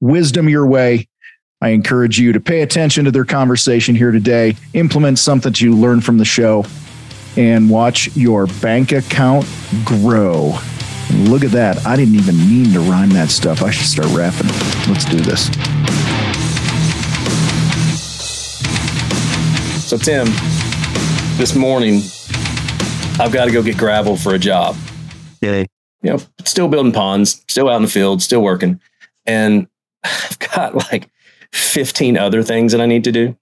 wisdom your way. I encourage you to pay attention to their conversation here today, implement something that you learn from the show, and watch your bank account grow. And look at that. I didn't even mean to rhyme that stuff. I should start rapping. Let's do this. So, Tim, this morning, I've got to go get gravel for a job. Yay. You know, still building ponds, still out in the field, still working. And I've got like 15 other things that I need to do.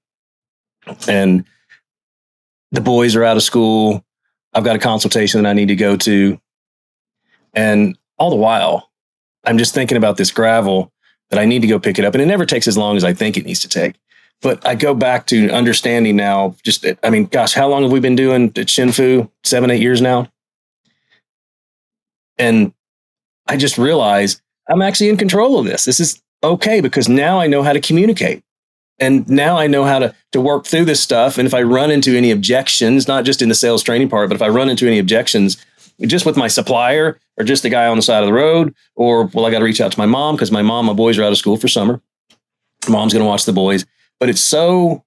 And the boys are out of school. I've got a consultation that I need to go to. And all the while, I'm just thinking about this gravel that I need to go pick it up. And it never takes as long as I think it needs to take. But I go back to understanding now, just, I mean, gosh, how long have we been doing at Shinfu? Seven, eight years now. And I just realized I'm actually in control of this. This is okay because now I know how to communicate. And now I know how to, to work through this stuff. And if I run into any objections, not just in the sales training part, but if I run into any objections just with my supplier or just the guy on the side of the road, or well, I got to reach out to my mom because my mom, my boys are out of school for summer. Mom's going to watch the boys. But it's so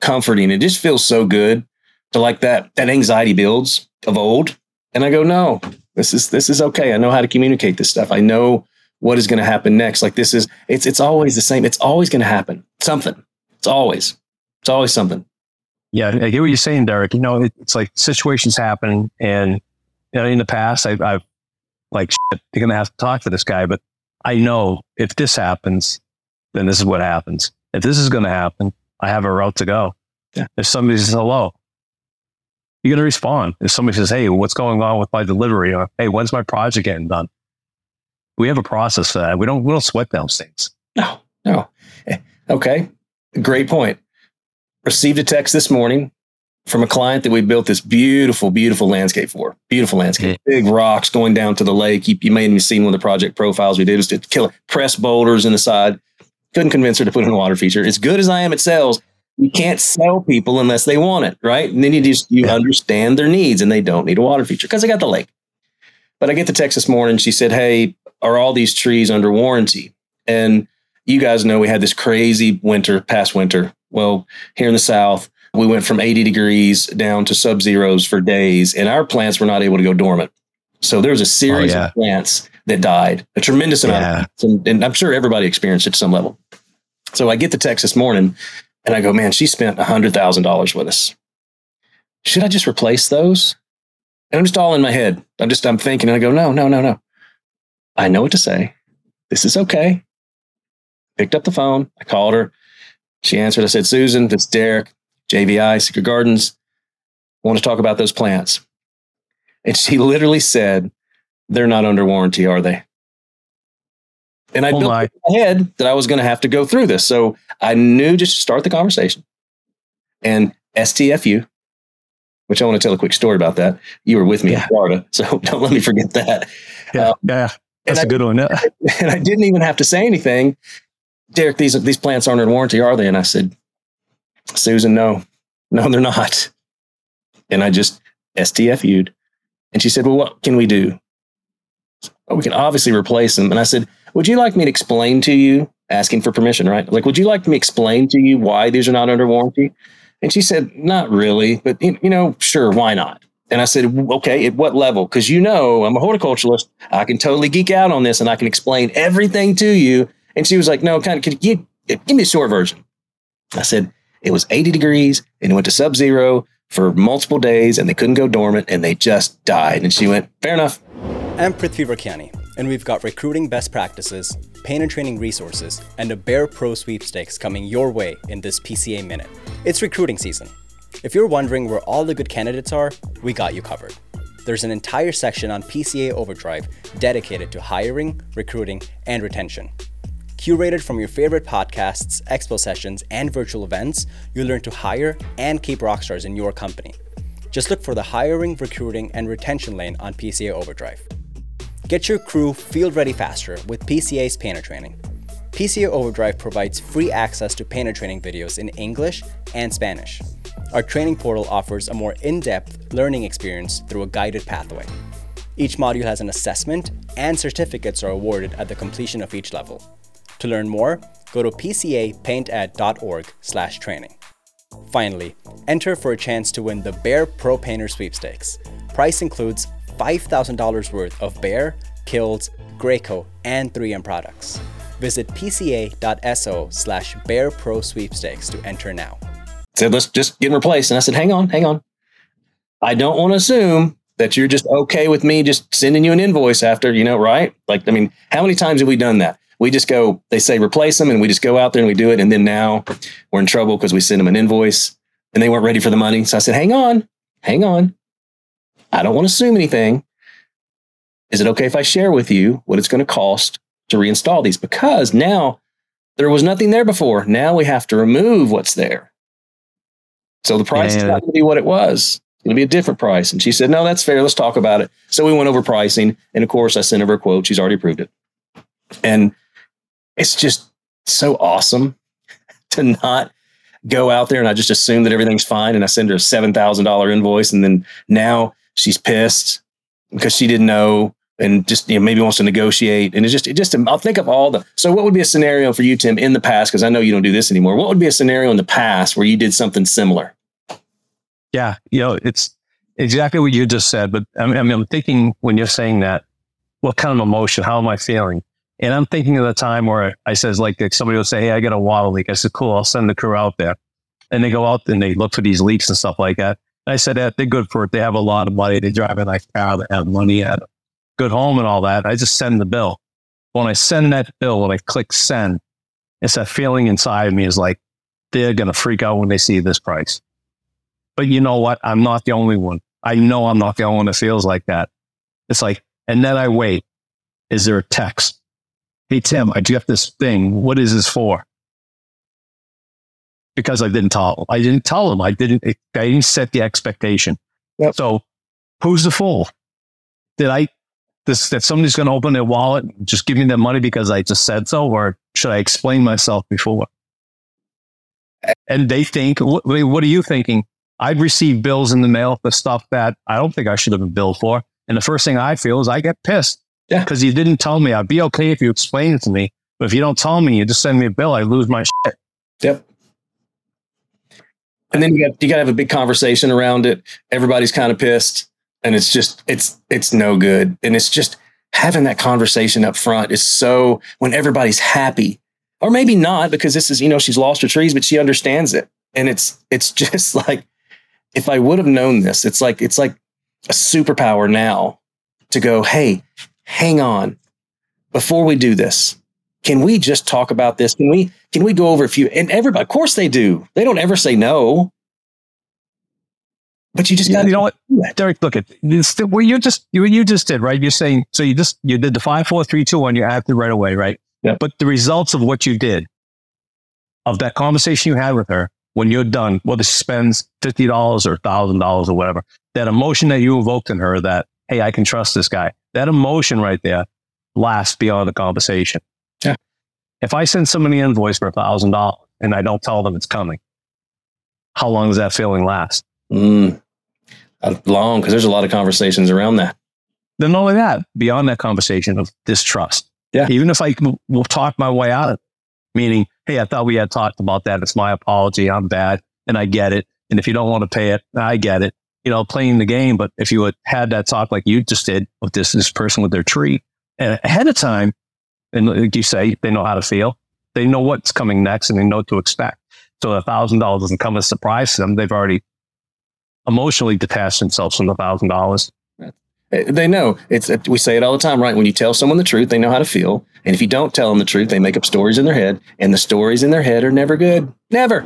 comforting. It just feels so good to like that, that anxiety builds of old. And I go, no, this is this is okay. I know how to communicate this stuff. I know what is going to happen next. Like this is it's it's always the same. It's always going to happen. Something. It's always. It's always something. Yeah, I get what you're saying, Derek. You know, it, it's like situations happen, and you know, in the past, I've, I've like, shit, you're gonna have to talk to this guy, but I know if this happens, then this is what happens. If this is going to happen, I have a route to go. Yeah. If somebody says hello, you're going to respond. If somebody says, Hey, what's going on with my delivery? Or, Hey, when's my project getting done? We have a process for that. We don't, we don't sweat those things. No, no. Eh, Okay. Great point. Received a text this morning from a client that we built this beautiful, beautiful landscape for. Beautiful landscape. Big rocks going down to the lake. You, you may have seen one of the project profiles we did. It was to kill press boulders in the side. Couldn't convince her to put in a water feature. As good as I am at sales, you can't sell people unless they want it, right? And then you just you understand their needs and they don't need a water feature because they got the lake. But I get the text this morning. She said, Hey, are all these trees under warranty? And you guys know we had this crazy winter, past winter. Well, here in the South, we went from 80 degrees down to sub zeros for days, and our plants were not able to go dormant. So there was a series yeah. of plants that died, a tremendous amount. Yeah. And, and I'm sure everybody experienced it to some level. So I get the text this morning and I go, man, she spent $100,000 with us. Should I just replace those? And I'm just all in my head. I'm just, I'm thinking, and I go, no, no, no, no. I know what to say. This is okay. Picked up the phone. I called her. She answered. I said, Susan, this is Derek, JVI, Secret Gardens. I want to talk about those plants. And she literally said, they're not under warranty, are they? And I Oh built my. in my head that I was going to have to go through this. So I knew just to start the conversation. And STFU, which I want to tell a quick story about that. You were with me in Florida, so don't let me forget that. Yeah. Uh, yeah. That's a I- good one. Yeah. And I didn't even have to say anything. Derek, these these plants aren't in warranty, are they? And I said, Susan, no, no, they're not. And I just STFU'd. And she said, Well, what can we do? "Oh, we can obviously replace them. And I said, Would you like me to explain to you, asking for permission, right? Like, would you like me to explain to you why these are not under warranty? And she said, Not really, but you know, sure, why not? And I said, Okay, at what level? Because you know, I'm a horticulturalist. I can totally geek out on this and I can explain everything to you. And she was like, No, kind of, could you give me a short version? I said, It was 80 degrees and it went to sub zero for multiple days and they couldn't go dormant and they just died. And she went, Fair enough. I'm Prithvi Varkiani, and we've got recruiting best practices, paint and training resources, and a Behr Pro sweepstakes coming your way in this PCA Minute. It's recruiting season. If you're wondering where all the good candidates are, we got you covered. There's an entire section on PCA Overdrive dedicated to hiring, recruiting, and retention. curated from your favorite podcasts, expo sessions, and virtual events, you'll learn to hire and keep rockstars in your company. Just look for the hiring, recruiting, and retention lane on PCA Overdrive. Get your crew field ready faster with PCA's painter training. PCA Overdrive provides free access to painter training videos in English and Spanish. Our training portal offers a more in depth learning experience through a guided pathway. Each module has an assessment, and certificates are awarded at the completion of each level. To learn more, go to pcapainted.org/training. Finally, enter for a chance to win the Behr Pro Painter Sweepstakes. Price includes $5,000 worth of Behr, Kilz, Graco, and 3M products. Visit pca.so slash Behr Pro Sweepstakes to enter now. Said, let's just get replaced. And I said, hang on, hang on. I don't want to assume that you're just okay with me just sending you an invoice after, you know, right? Like, I mean, how many times have we done that? We just go, they say replace them, and we just go out there and we do it. And then now we're in trouble because we send them an invoice and they weren't ready for the money. So I said, hang on, hang on. I don't want to assume anything. Is it okay if I share with you what it's going to cost to reinstall these? Because now there was nothing there before. Now we have to remove what's there. So the price yeah. is not going to be what it was. It's going to be a different price. And she said, no, that's fair. Let's talk about it. So we went over pricing. And of course, I sent her a quote. She's already approved it. And it's just so awesome to not go out there and I just assume that everything's fine. And I send her a $7,000 invoice. And then now she's pissed because she didn't know and just you know, maybe wants to negotiate. And it's just, it just, I'll think of all the, so what would be a scenario for you, Tim, in the past? Cause I know you don't do this anymore. What would be a scenario in the past where you did something similar? Yeah. You know, it's exactly what you just said, but I mean, I'm thinking when you're saying that, what kind of emotion, how am I feeling? And I'm thinking of the time where I says like, somebody will say, Hey, I got a water leak. I said, cool. I'll send the crew out there. And they go out and they look for these leaks and stuff like that. And I said, that they're good for it. They have a lot of money. They drive a nice car. They have money at good home and all that. I just send the bill. When I send that bill, when I click send, it's that feeling inside of me is like, they're going to freak out when they see this price. But you know what? I'm not the only one. I know I'm not the only one that feels like that. It's like, and then I wait. Is there a text? Hey, Tim, I get this thing. What is this for? Because I didn't tell, I didn't tell them. I didn't, I didn't set the expectation. Yep. So who's the fool? Did I, this, that somebody's going to open their wallet and just give me that money because I just said so? Or should I explain myself before? And they think, what, what are you thinking? I've received bills in the mail for stuff that I don't think I should have been billed for. And the first thing I feel is I get pissed. Yeah. Because you didn't tell me. I'd be okay if you explained it to me. But if you don't tell me, you just send me a bill, I lose my shit. Yep. And then you got you got to have a big conversation around it. Everybody's kind of pissed, and it's just it's it's no good. And it's just having that conversation up front is so when everybody's happy, or maybe not because this is you know she's lost her trees, but she understands it, and it's it's just like if I would have known this, it's like it's like a superpower now to go, hey, hang on, before we do this, can we just talk about this? Can we can we go over a few? And everybody, of course, they do. They don't ever say no. But you just got you know what, Derek. Look at this. Well, you just you you just did right. You're saying so. You just you did the five, four, three, two, one. You acted right away, right? Yeah. But the results of what you did, of that conversation you had with her, when you're done, whether she spends fifty dollars or thousand dollars or whatever, that emotion that you evoked in her, that hey, I can trust this guy. That emotion right there lasts beyond the conversation. Yeah. If I send somebody an invoice for a thousand dollars and I don't tell them it's coming, how long does that feeling last? Mm, long, because there's a lot of conversations around that. Then not only that, beyond that conversation of distrust. Yeah. Even if I will talk my way out of it, meaning, hey, I thought we had talked about that. It's my apology. I'm bad, and I get it. And if you don't want to pay it, I get it you know, playing the game. But if you had had that talk like you just did with this, this person with their tree and ahead of time, and like you say, they know how to feel. They know what's coming next and they know what to expect. So a thousand dollars doesn't come as a surprise to them. They've already emotionally detached themselves from the thousand dollars. They know it's, we say it all the time, right? When you tell someone the truth, they know how to feel. And if you don't tell them the truth, they make up stories in their head and the stories in their head are never good. Never.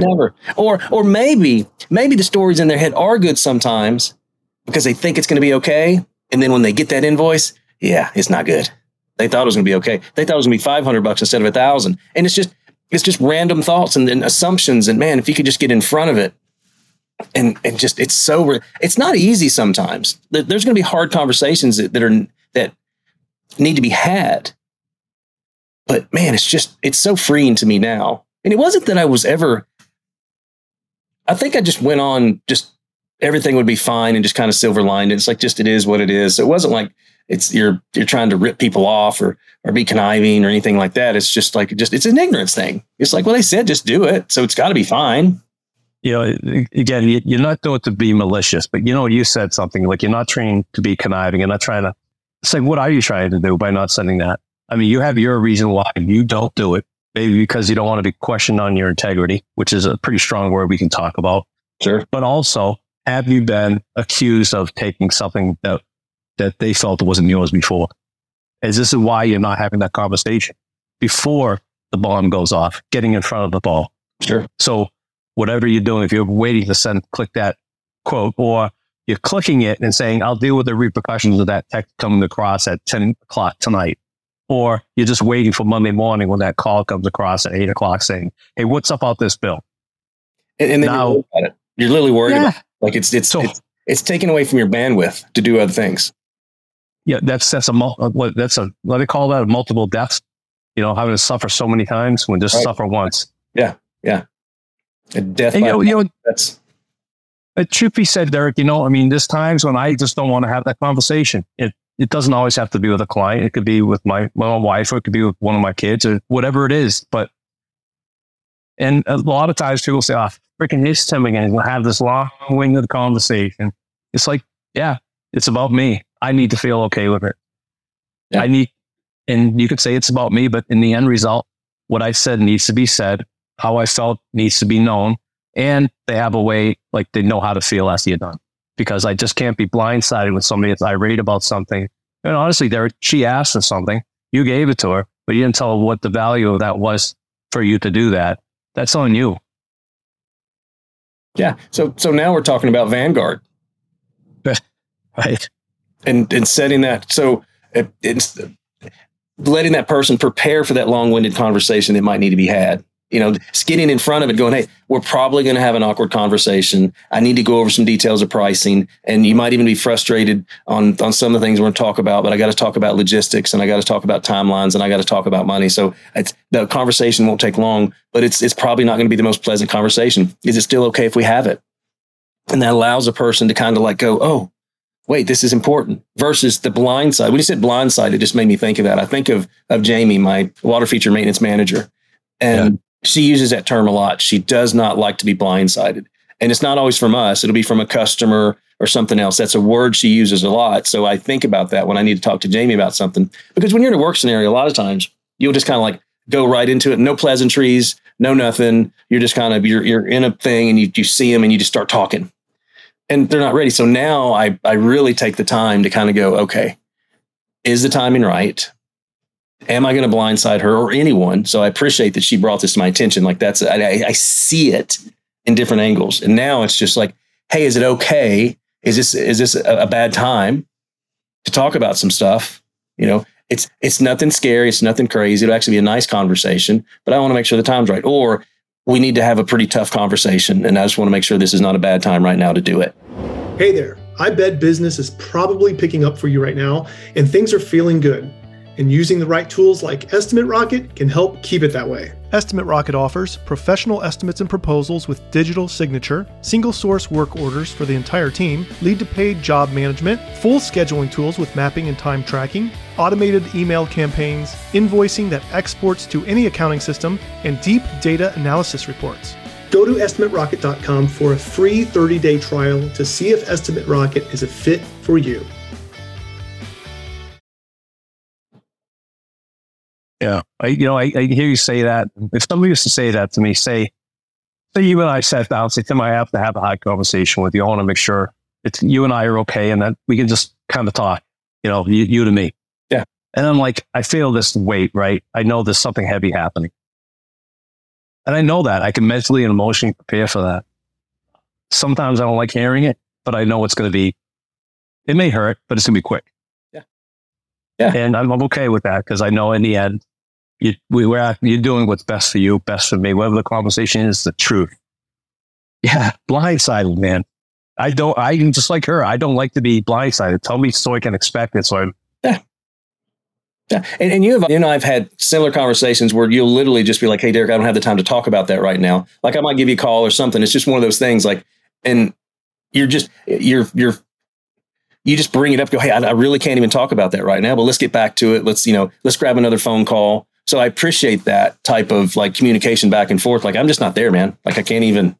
Yeah. Never. Or or maybe maybe the stories in their head are good sometimes because they think it's going to be okay, and then when they get that invoice, yeah, it's not good. They thought it was going to be okay. They thought it was going to be five hundred bucks instead of a thousand, and it's just it's just random thoughts and, and assumptions. And man, if you could just get in front of it, and and just it's so re- it's not easy sometimes. There's going to be hard conversations that, that are that need to be had. But man, it's just it's so freeing to me now. And it wasn't that I was ever I think I just went on just everything would be fine and just kind of silver lined. It's like just it is what it is. So it wasn't like it's you're you're trying to rip people off or or be conniving or anything like that. It's just like just it's an ignorance thing. It's like well they said just do it, so it's got to be fine. You know, again, you- you're not doing it to be malicious, but you know, you said something like you're not trained to be conniving. You're not trying to say, what are you trying to do by not sending that? I mean, you have your reason why you don't do it. Maybe because you don't want to be questioned on your integrity, which is a pretty strong word we can talk about. Sure. But also, have you been accused of taking something that that they felt wasn't yours before? Is this why you're not having that conversation before the bomb goes off, getting in front of the ball? Sure. So whatever you're doing, if you're waiting to send, click that quote, or you're clicking it and saying, I'll deal with the repercussions of that text coming across at 10 o'clock tonight. Or you're just waiting for Monday morning when that call comes across at eight o'clock saying, Hey, what's up about this bill? And, and then Now- you're, worried it. you're literally worried about it. like it's it's, So- it's it's taken away from your bandwidth to do other things. Yeah, that's that's a mul- uh, what that's a what do they call that? A multiple deaths. You know, having to suffer so many times when just Right. suffer once. And death And you know, you know, that's Uh, truth be said, Derek, you know, I mean, there's times when I just don't want to have that conversation. It it doesn't always have to be with a client. It could be with my my wife, or it could be with one of my kids, or whatever it is. But and a lot of times people say, "Oh, freaking here's Tim again. We'll have this long-winded conversation." It's like, yeah, it's about me. I need to feel okay with it. Yeah. I need, and you could say it's about me, but in the end result, what I said needs to be said. How I felt needs to be known and they have a way like they know how to feel as you're done because I just can't be blindsided when somebody is irate about something. And honestly, there she asked for something, you gave it to her, but you didn't tell her what the value of that was for you to do that. That's on you. yeah. So so now we're talking about Vanguard Right. and and setting that so it, it's letting that person prepare for that long-winded conversation that might need to be had. You know, getting in front of it, going, "Hey, we're probably going to have an awkward conversation. I need to go over some details of pricing, and you might even be frustrated on on some of the things we're going to talk about. But I got to talk about logistics, and I got to talk about timelines, and I got to talk about money. So it's the conversation won't take long, but it's it's probably not going to be the most pleasant conversation. Is it still okay if we have it? And that allows a person to kind of like go, "Oh, wait, this is important versus the blind side. When you said blind side, it just made me think of that. I think of of Jamie, my water feature maintenance manager, and she uses that term a lot. She does not like to be blindsided, and it's not always from us. It'll be from a customer or something else. That's a word she uses a lot. So I think about that when I need to talk to Jamie about something because when you're in a work scenario, a lot of times you'll just kind of like go right into it. No pleasantries, no nothing. You're just kind of you're you're in a thing and you you see them and you just start talking and they're not ready. So now I, I really take the time to kind of go, okay, is the timing right? Am I going to blindside her or anyone? So I appreciate that she brought this to my attention. Like that's, I, I see it in different angles. And now it's just like, hey, is it okay? Is this, is this a, a bad time to talk about some stuff? You know, it's, it's nothing scary. It's nothing crazy. It'll actually be a nice conversation, but I want to make sure the time's right. Or we need to have a pretty tough conversation. And I just want to make sure this is not a bad time right now to do it. Hey there. I bet business is probably picking up for you right now and things are feeling good. And using the right tools like Estimate Rocket can help keep it that way. Estimate Rocket offers professional estimates and proposals with digital signature, single source work orders for the entire team, lead to paid job management, full scheduling tools with mapping and time tracking, automated email campaigns, invoicing that exports to any accounting system, and deep data analysis reports. Go to estimaterocket.com for a free 30 day trial to see if Estimate Rocket is a fit for you. Yeah. I, you know, I, I hear you say that. If somebody used to say that to me, say, say you and I sat down, say, Tim, I have to have a hot conversation with you. I want to make sure it's you and I are okay and that we can just kind of talk, you know, you, you to me. Yeah. And I'm like, I feel this weight, right? I know there's something heavy happening. And I know that I can mentally and emotionally prepare for that. Sometimes I don't like hearing it, but I know it's going to be, it may hurt, but it's going to be quick. Yeah. Yeah. And I'm, I'm okay with that because I know in the end, you, we, we're, you're doing what's best for you, best for me, whatever the conversation is, the truth. Yeah. Blindsided, man. I don't, I just like her. I don't like to be blindsided. Tell me so I can expect it. So I'm, Yeah. And, and you have, you know, I've had similar conversations where you'll literally just be like, Hey, Derek, I don't have the time to talk about that right now. Like I might give you a call or something. It's just one of those things like, and you're just, you're, you're, you just bring it up, go, Hey, I, I really can't even talk about that right now, but let's get back to it. Let's, you know, let's grab another phone call. So I appreciate that type of like communication back and forth. Like I'm just not there, man. Like I can't even,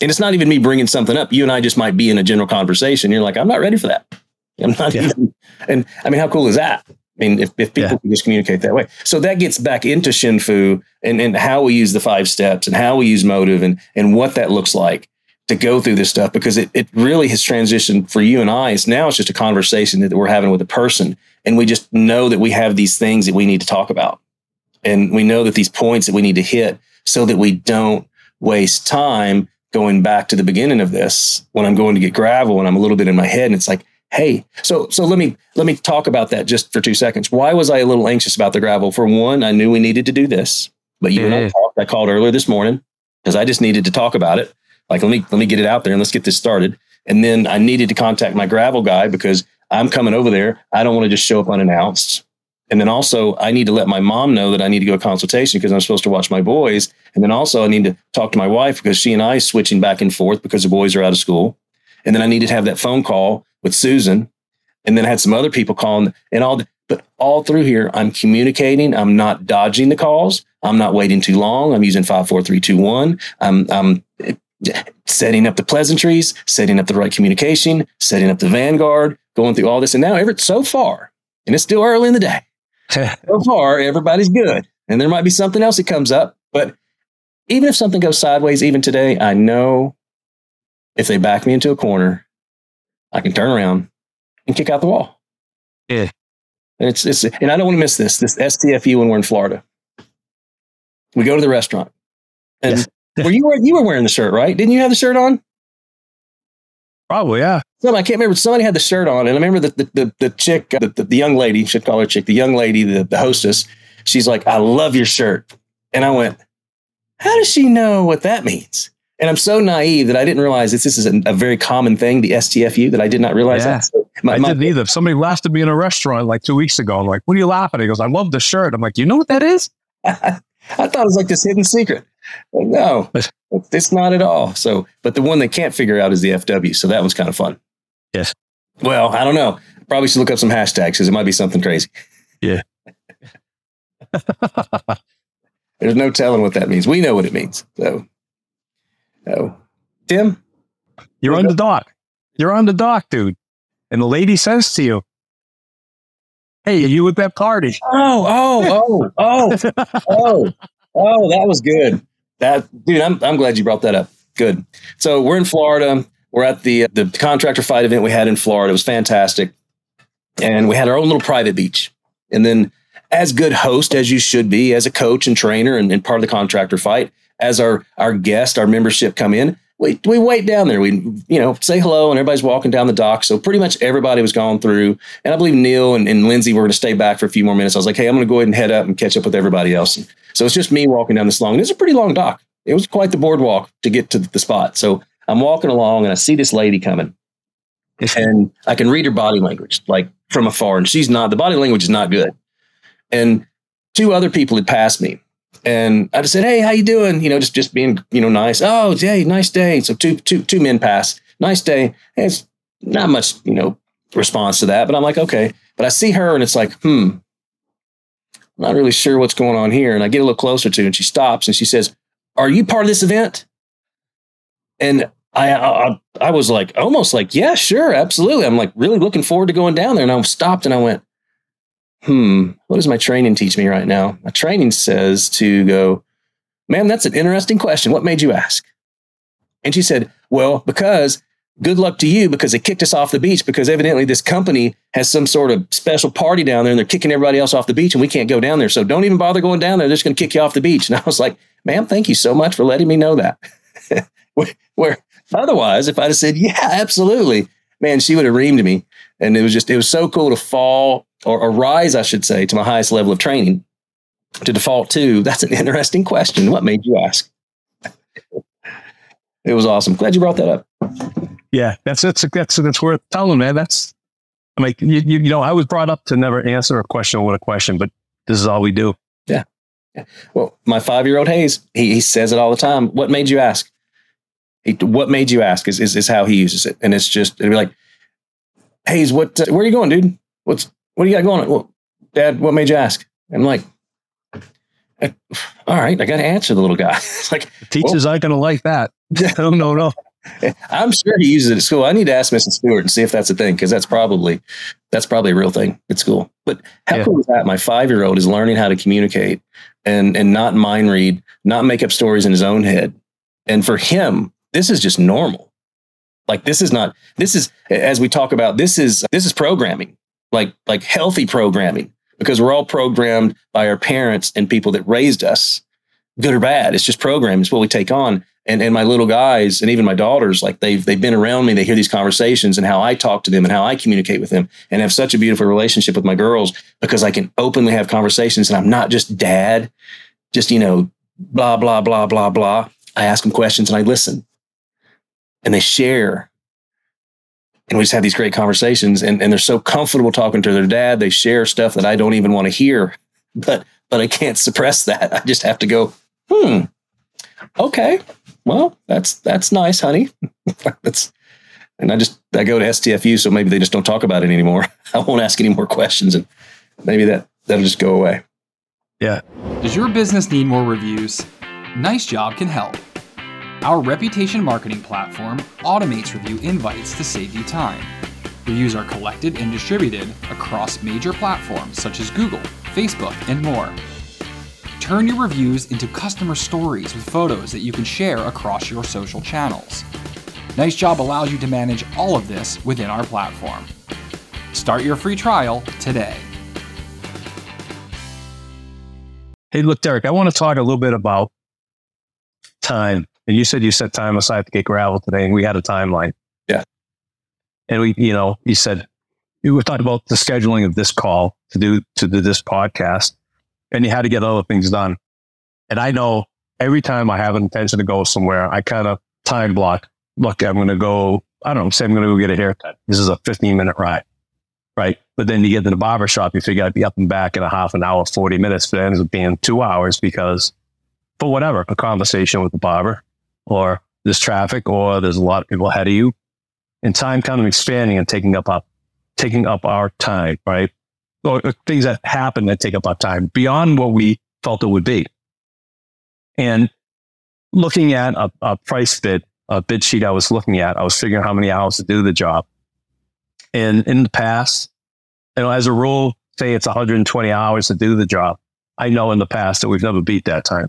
and it's not even me bringing something up. You and I just might be in a general conversation. You're like, I'm not ready for that. I'm not Yeah. even, and I mean, how cool is that? I mean, if, if people Yeah. can just communicate that way. So that gets back into Shinfu and, and how we use the five steps and how we use motive and, and what that looks like to go through this stuff because it, it really has transitioned for you and I. It's now it's just a conversation that we're having with a person. And we just know that we have these things that we need to talk about. And we know that these points that we need to hit so that we don't waste time going back to the beginning of this when I'm going to get gravel and I'm a little bit in my head and it's like, hey, so so let me let me talk about that just for two seconds. Why was I a little anxious about the gravel? For one, I knew we needed to do this, but you and I mm-hmm. talked. I called earlier this morning because I just needed to talk about it. Like let me let me get it out there and let's get this started. And then I needed to contact my gravel guy because I'm coming over there. I don't want to just show up unannounced. And then also, I need to let my mom know that I need to go to consultation because I'm supposed to watch my boys. And then also, I need to talk to my wife because she and I switching back and forth because the boys are out of school. And then I needed to have that phone call with Susan. And then I had some other people calling and all. But all through here, I'm communicating. I'm not dodging the calls. I'm not waiting too long. I'm using five, four, three, two, one. I'm, I'm setting up the pleasantries, setting up the right communication, setting up the vanguard, going through all this. And now, ever so far, and it's still early in the day so far, everybody's good. And there might be something else that comes up. But even if something goes sideways, even today, I know if they back me into a corner, I can turn around and kick out the wall. Yeah. And it's, it's and I don't want to miss this, this STFU when we're in Florida. We go to the restaurant. And Yes. Were you were you were wearing the shirt, right? Didn't you have the shirt on? probably, yeah. Some I can't remember. Somebody had the shirt on, and I remember the the, the, the chick, uh, the, the, the young lady, should call her chick, the young lady, the, the hostess. She's like, "I love your shirt," and I went, "How does she know what that means?" And I'm so naive that I didn't realize that this is a, a very common thing, the STFU, that I did not realize Yeah. that. So my- I my- didn't either. Somebody laughed at me in a restaurant like two weeks ago. I'm like, what are you laughing at? He goes, I love the shirt. I'm like, you know what that is? I thought it was like this hidden secret. Like, no, it's not at all. So, but the one they can't figure out is the FW. So that was kind of fun. Yes. Well, I don't know. Probably should look up some hashtags because it might be something crazy. Yeah. There's no telling what that means. We know what it means. So, oh, Tim, You're on the dock. You're on the dock, dude. And the lady says to you, Hey, are you with that party? Oh, oh, oh, oh, oh, oh, that was good. That dude, I'm I'm glad you brought that up. Good. So we're in Florida. We're at the the contractor fight event we had in Florida. It was fantastic, and we had our own little private beach. And then, as good host as you should be, as a coach and trainer, and, and part of the contractor fight, as our our guest, our membership come in, we we wait down there. We you know say hello, and everybody's walking down the dock. So pretty much everybody was gone through, and I believe Neil and, and Lindsay were going to stay back for a few more minutes. I was like, hey, I'm going to go ahead and head up and catch up with everybody else. So it's just me walking down this long. It's a pretty long dock. It was quite the boardwalk to get to the spot. So I'm walking along, and I see this lady coming, and I can read her body language like from afar, and she's not. The body language is not good. And two other people had passed me, and I just said, "Hey, how you doing?" You know, just just being you know nice. Oh, hey, nice day. So two two two men pass. Nice day. And it's not much you know response to that, but I'm like, okay. But I see her, and it's like, hmm, not really sure what's going on here. And I get a little closer to, her, and she stops, and she says, "Are you part of this event?" And I, I I was like almost like, yeah, sure, absolutely. I'm like really looking forward to going down there. And I stopped and I went, hmm, what does my training teach me right now? My training says to go, ma'am, that's an interesting question. What made you ask? And she said, well, because good luck to you because they kicked us off the beach because evidently this company has some sort of special party down there and they're kicking everybody else off the beach and we can't go down there. So don't even bother going down there. They're just going to kick you off the beach. And I was like, ma'am, thank you so much for letting me know that. where, otherwise, if I'd have said, yeah, absolutely, man, she would have reamed me. And it was just, it was so cool to fall or, or rise, I should say, to my highest level of training to default to. That's an interesting question. What made you ask? it was awesome. Glad you brought that up. Yeah, that's that's that's that's worth telling, man. That's I mean, you, you, you know, I was brought up to never answer a question with a question, but this is all we do. Yeah. yeah. Well, my five year old Hayes, he, he says it all the time. What made you ask? He, what made you ask is, is, is how he uses it. And it's just, it'd be like, Hayes, what, uh, where are you going, dude? What's, what do you got going on? Well, dad, what made you ask? And I'm like, all right, I got to answer the little guy. it's like teachers aren't going to like that. no, no, no. I'm sure he uses it at school. I need to ask Mrs. Stewart and see if that's a thing because that's probably that's probably a real thing at school. But how yeah. cool is that? My five year old is learning how to communicate and and not mind read, not make up stories in his own head. And for him, this is just normal. Like this is not this is as we talk about this is this is programming like like healthy programming because we're all programmed by our parents and people that raised us good or bad. It's just programming. It's what we take on. And and my little guys and even my daughters like they've they've been around me. They hear these conversations and how I talk to them and how I communicate with them and have such a beautiful relationship with my girls because I can openly have conversations and I'm not just dad just you know blah blah blah blah blah. I ask them questions and I listen and they share. And we just have these great conversations and, and they're so comfortable talking to their dad. They share stuff that I don't even want to hear, but but I can't suppress that. I just have to go, hmm, okay. Well, that's that's nice, honey. that's and I just I go to STFU, so maybe they just don't talk about it anymore. I won't ask any more questions and maybe that that'll just go away. Yeah. Does your business need more reviews? NiceJob can help. Our reputation marketing platform automates review invites to save you time. Reviews are collected and distributed across major platforms such as Google, Facebook, and more. Turn your reviews into customer stories with photos that you can share across your social channels. NiceJob allows you to manage all of this within our platform. Start your free trial today. Hey, look, Derek, I want to talk a little bit about time and you said you set time aside to get gravel today, and we had a timeline. Yeah. And we, you know, you said you were talking about the scheduling of this call to do to do this podcast, and you had to get other things done. And I know every time I have an intention to go somewhere, I kind of time block. Look, I'm going to go. I don't know. Say I'm going to go get a haircut. This is a 15 minute ride, right? But then you get to the barber shop, you figure I'd be up and back in a half an hour, 40 minutes. But it ends up being two hours because, for whatever, a conversation with the barber, or there's traffic or there's a lot of people ahead of you and time kind of expanding and taking up, up taking up our time, right? Or things that happen that take up our time beyond what we felt it would be. And looking at a, a price bid, a bid sheet I was looking at, I was figuring how many hours to do the job. And in the past, you know, as a rule, say it's 120 hours to do the job. I know in the past that we've never beat that time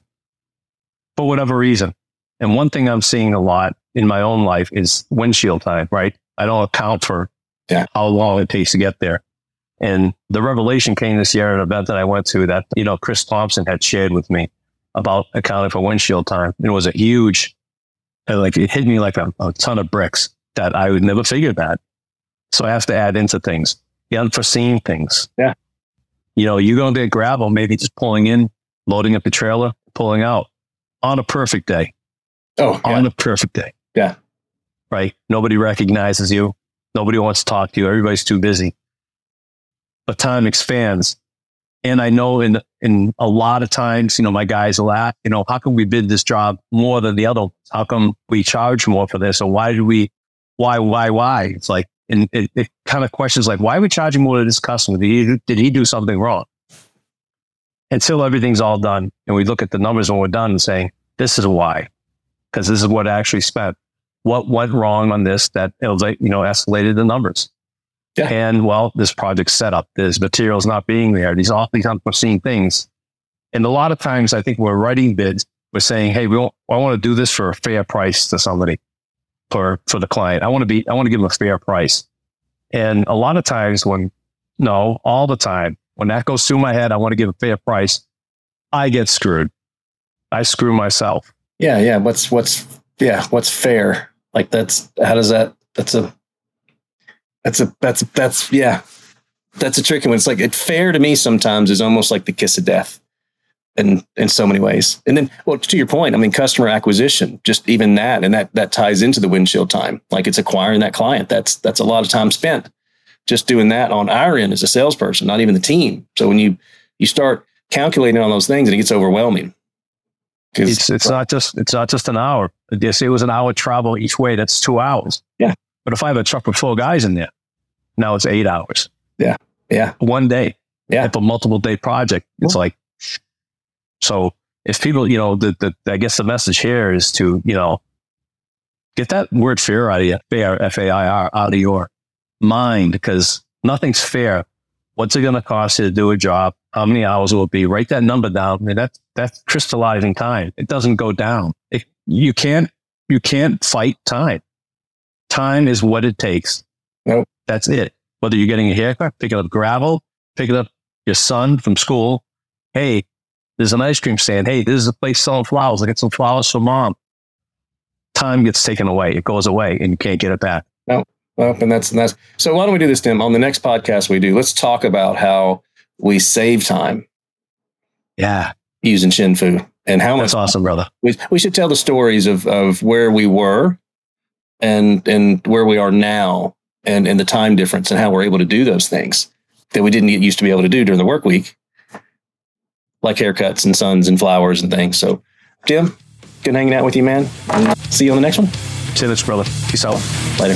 for whatever reason. And one thing I'm seeing a lot in my own life is windshield time, right? I don't account for yeah. how long it takes to get there. And the revelation came this year at an event that I went to that, you know, Chris Thompson had shared with me about accounting for windshield time. It was a huge, like it hit me like a, a ton of bricks that I would never figure that. So I have to add into things, the unforeseen things. Yeah. You know, you're going to get gravel, maybe just pulling in, loading up the trailer, pulling out on a perfect day. Oh, yeah. on a perfect day. Yeah. Right. Nobody recognizes you. Nobody wants to talk to you. Everybody's too busy. But time expands. And I know in in a lot of times, you know, my guys will ask, you know, how come we bid this job more than the other? How come we charge more for this? Or why do we, why, why, why? It's like, and it, it kind of questions like, why are we charging more to this customer? Did he, did he do something wrong? Until everything's all done and we look at the numbers when we're done and saying, this is why because this is what I actually spent. What went wrong on this that it was like, you know, escalated the numbers. Yeah. And well, this project setup, this materials not being there, these all these unforeseen things. And a lot of times I think we're writing bids, we're saying, hey, we want, I want to do this for a fair price to somebody. for for the client. I want to be I want to give them a fair price. And a lot of times when no, all the time when that goes through my head, I want to give a fair price. I get screwed. I screw myself. Yeah, yeah. What's what's yeah, what's fair? Like that's how does that that's a that's a that's that's yeah. That's a tricky one. It's like it's fair to me sometimes is almost like the kiss of death in in so many ways. And then well to your point, I mean customer acquisition, just even that and that that ties into the windshield time. Like it's acquiring that client. That's that's a lot of time spent just doing that on our end as a salesperson, not even the team. So when you you start calculating on those things and it gets overwhelming. It's it's not just it's not just an hour. They say it was an hour travel each way. That's two hours. Yeah. But if I have a truck with four guys in there, now it's eight hours. Yeah. Yeah. One day. Yeah. If a multiple day project, it's like so. If people, you know, the, the I guess the message here is to you know get that word fear out of you, fair, F A I R, out of your mind because nothing's fair. What's it going to cost you to do a job? How many hours will it be? Write that number down. I mean, that's that's crystallizing time. It doesn't go down. It, you can't you can't fight time. Time is what it takes. Nope. That's it. Whether you're getting a haircut, picking up gravel, picking up your son from school. Hey, there's an ice cream stand. Hey, this is a place selling flowers. I get some flowers for mom. Time gets taken away. It goes away and you can't get it back. No. Well, and that's and that's so. Why don't we do this, Tim? On the next podcast we do, let's talk about how we save time Yeah, using shin fu and how much that's awesome, brother. we, we should tell the stories of of where we were and and where we are now and and the time difference and how we're able to do those things that we didn't get used to be able to do during the work week like haircuts and suns and flowers and things so tim good hanging out with you man and see you on the next one Say this, brother. Peace out. later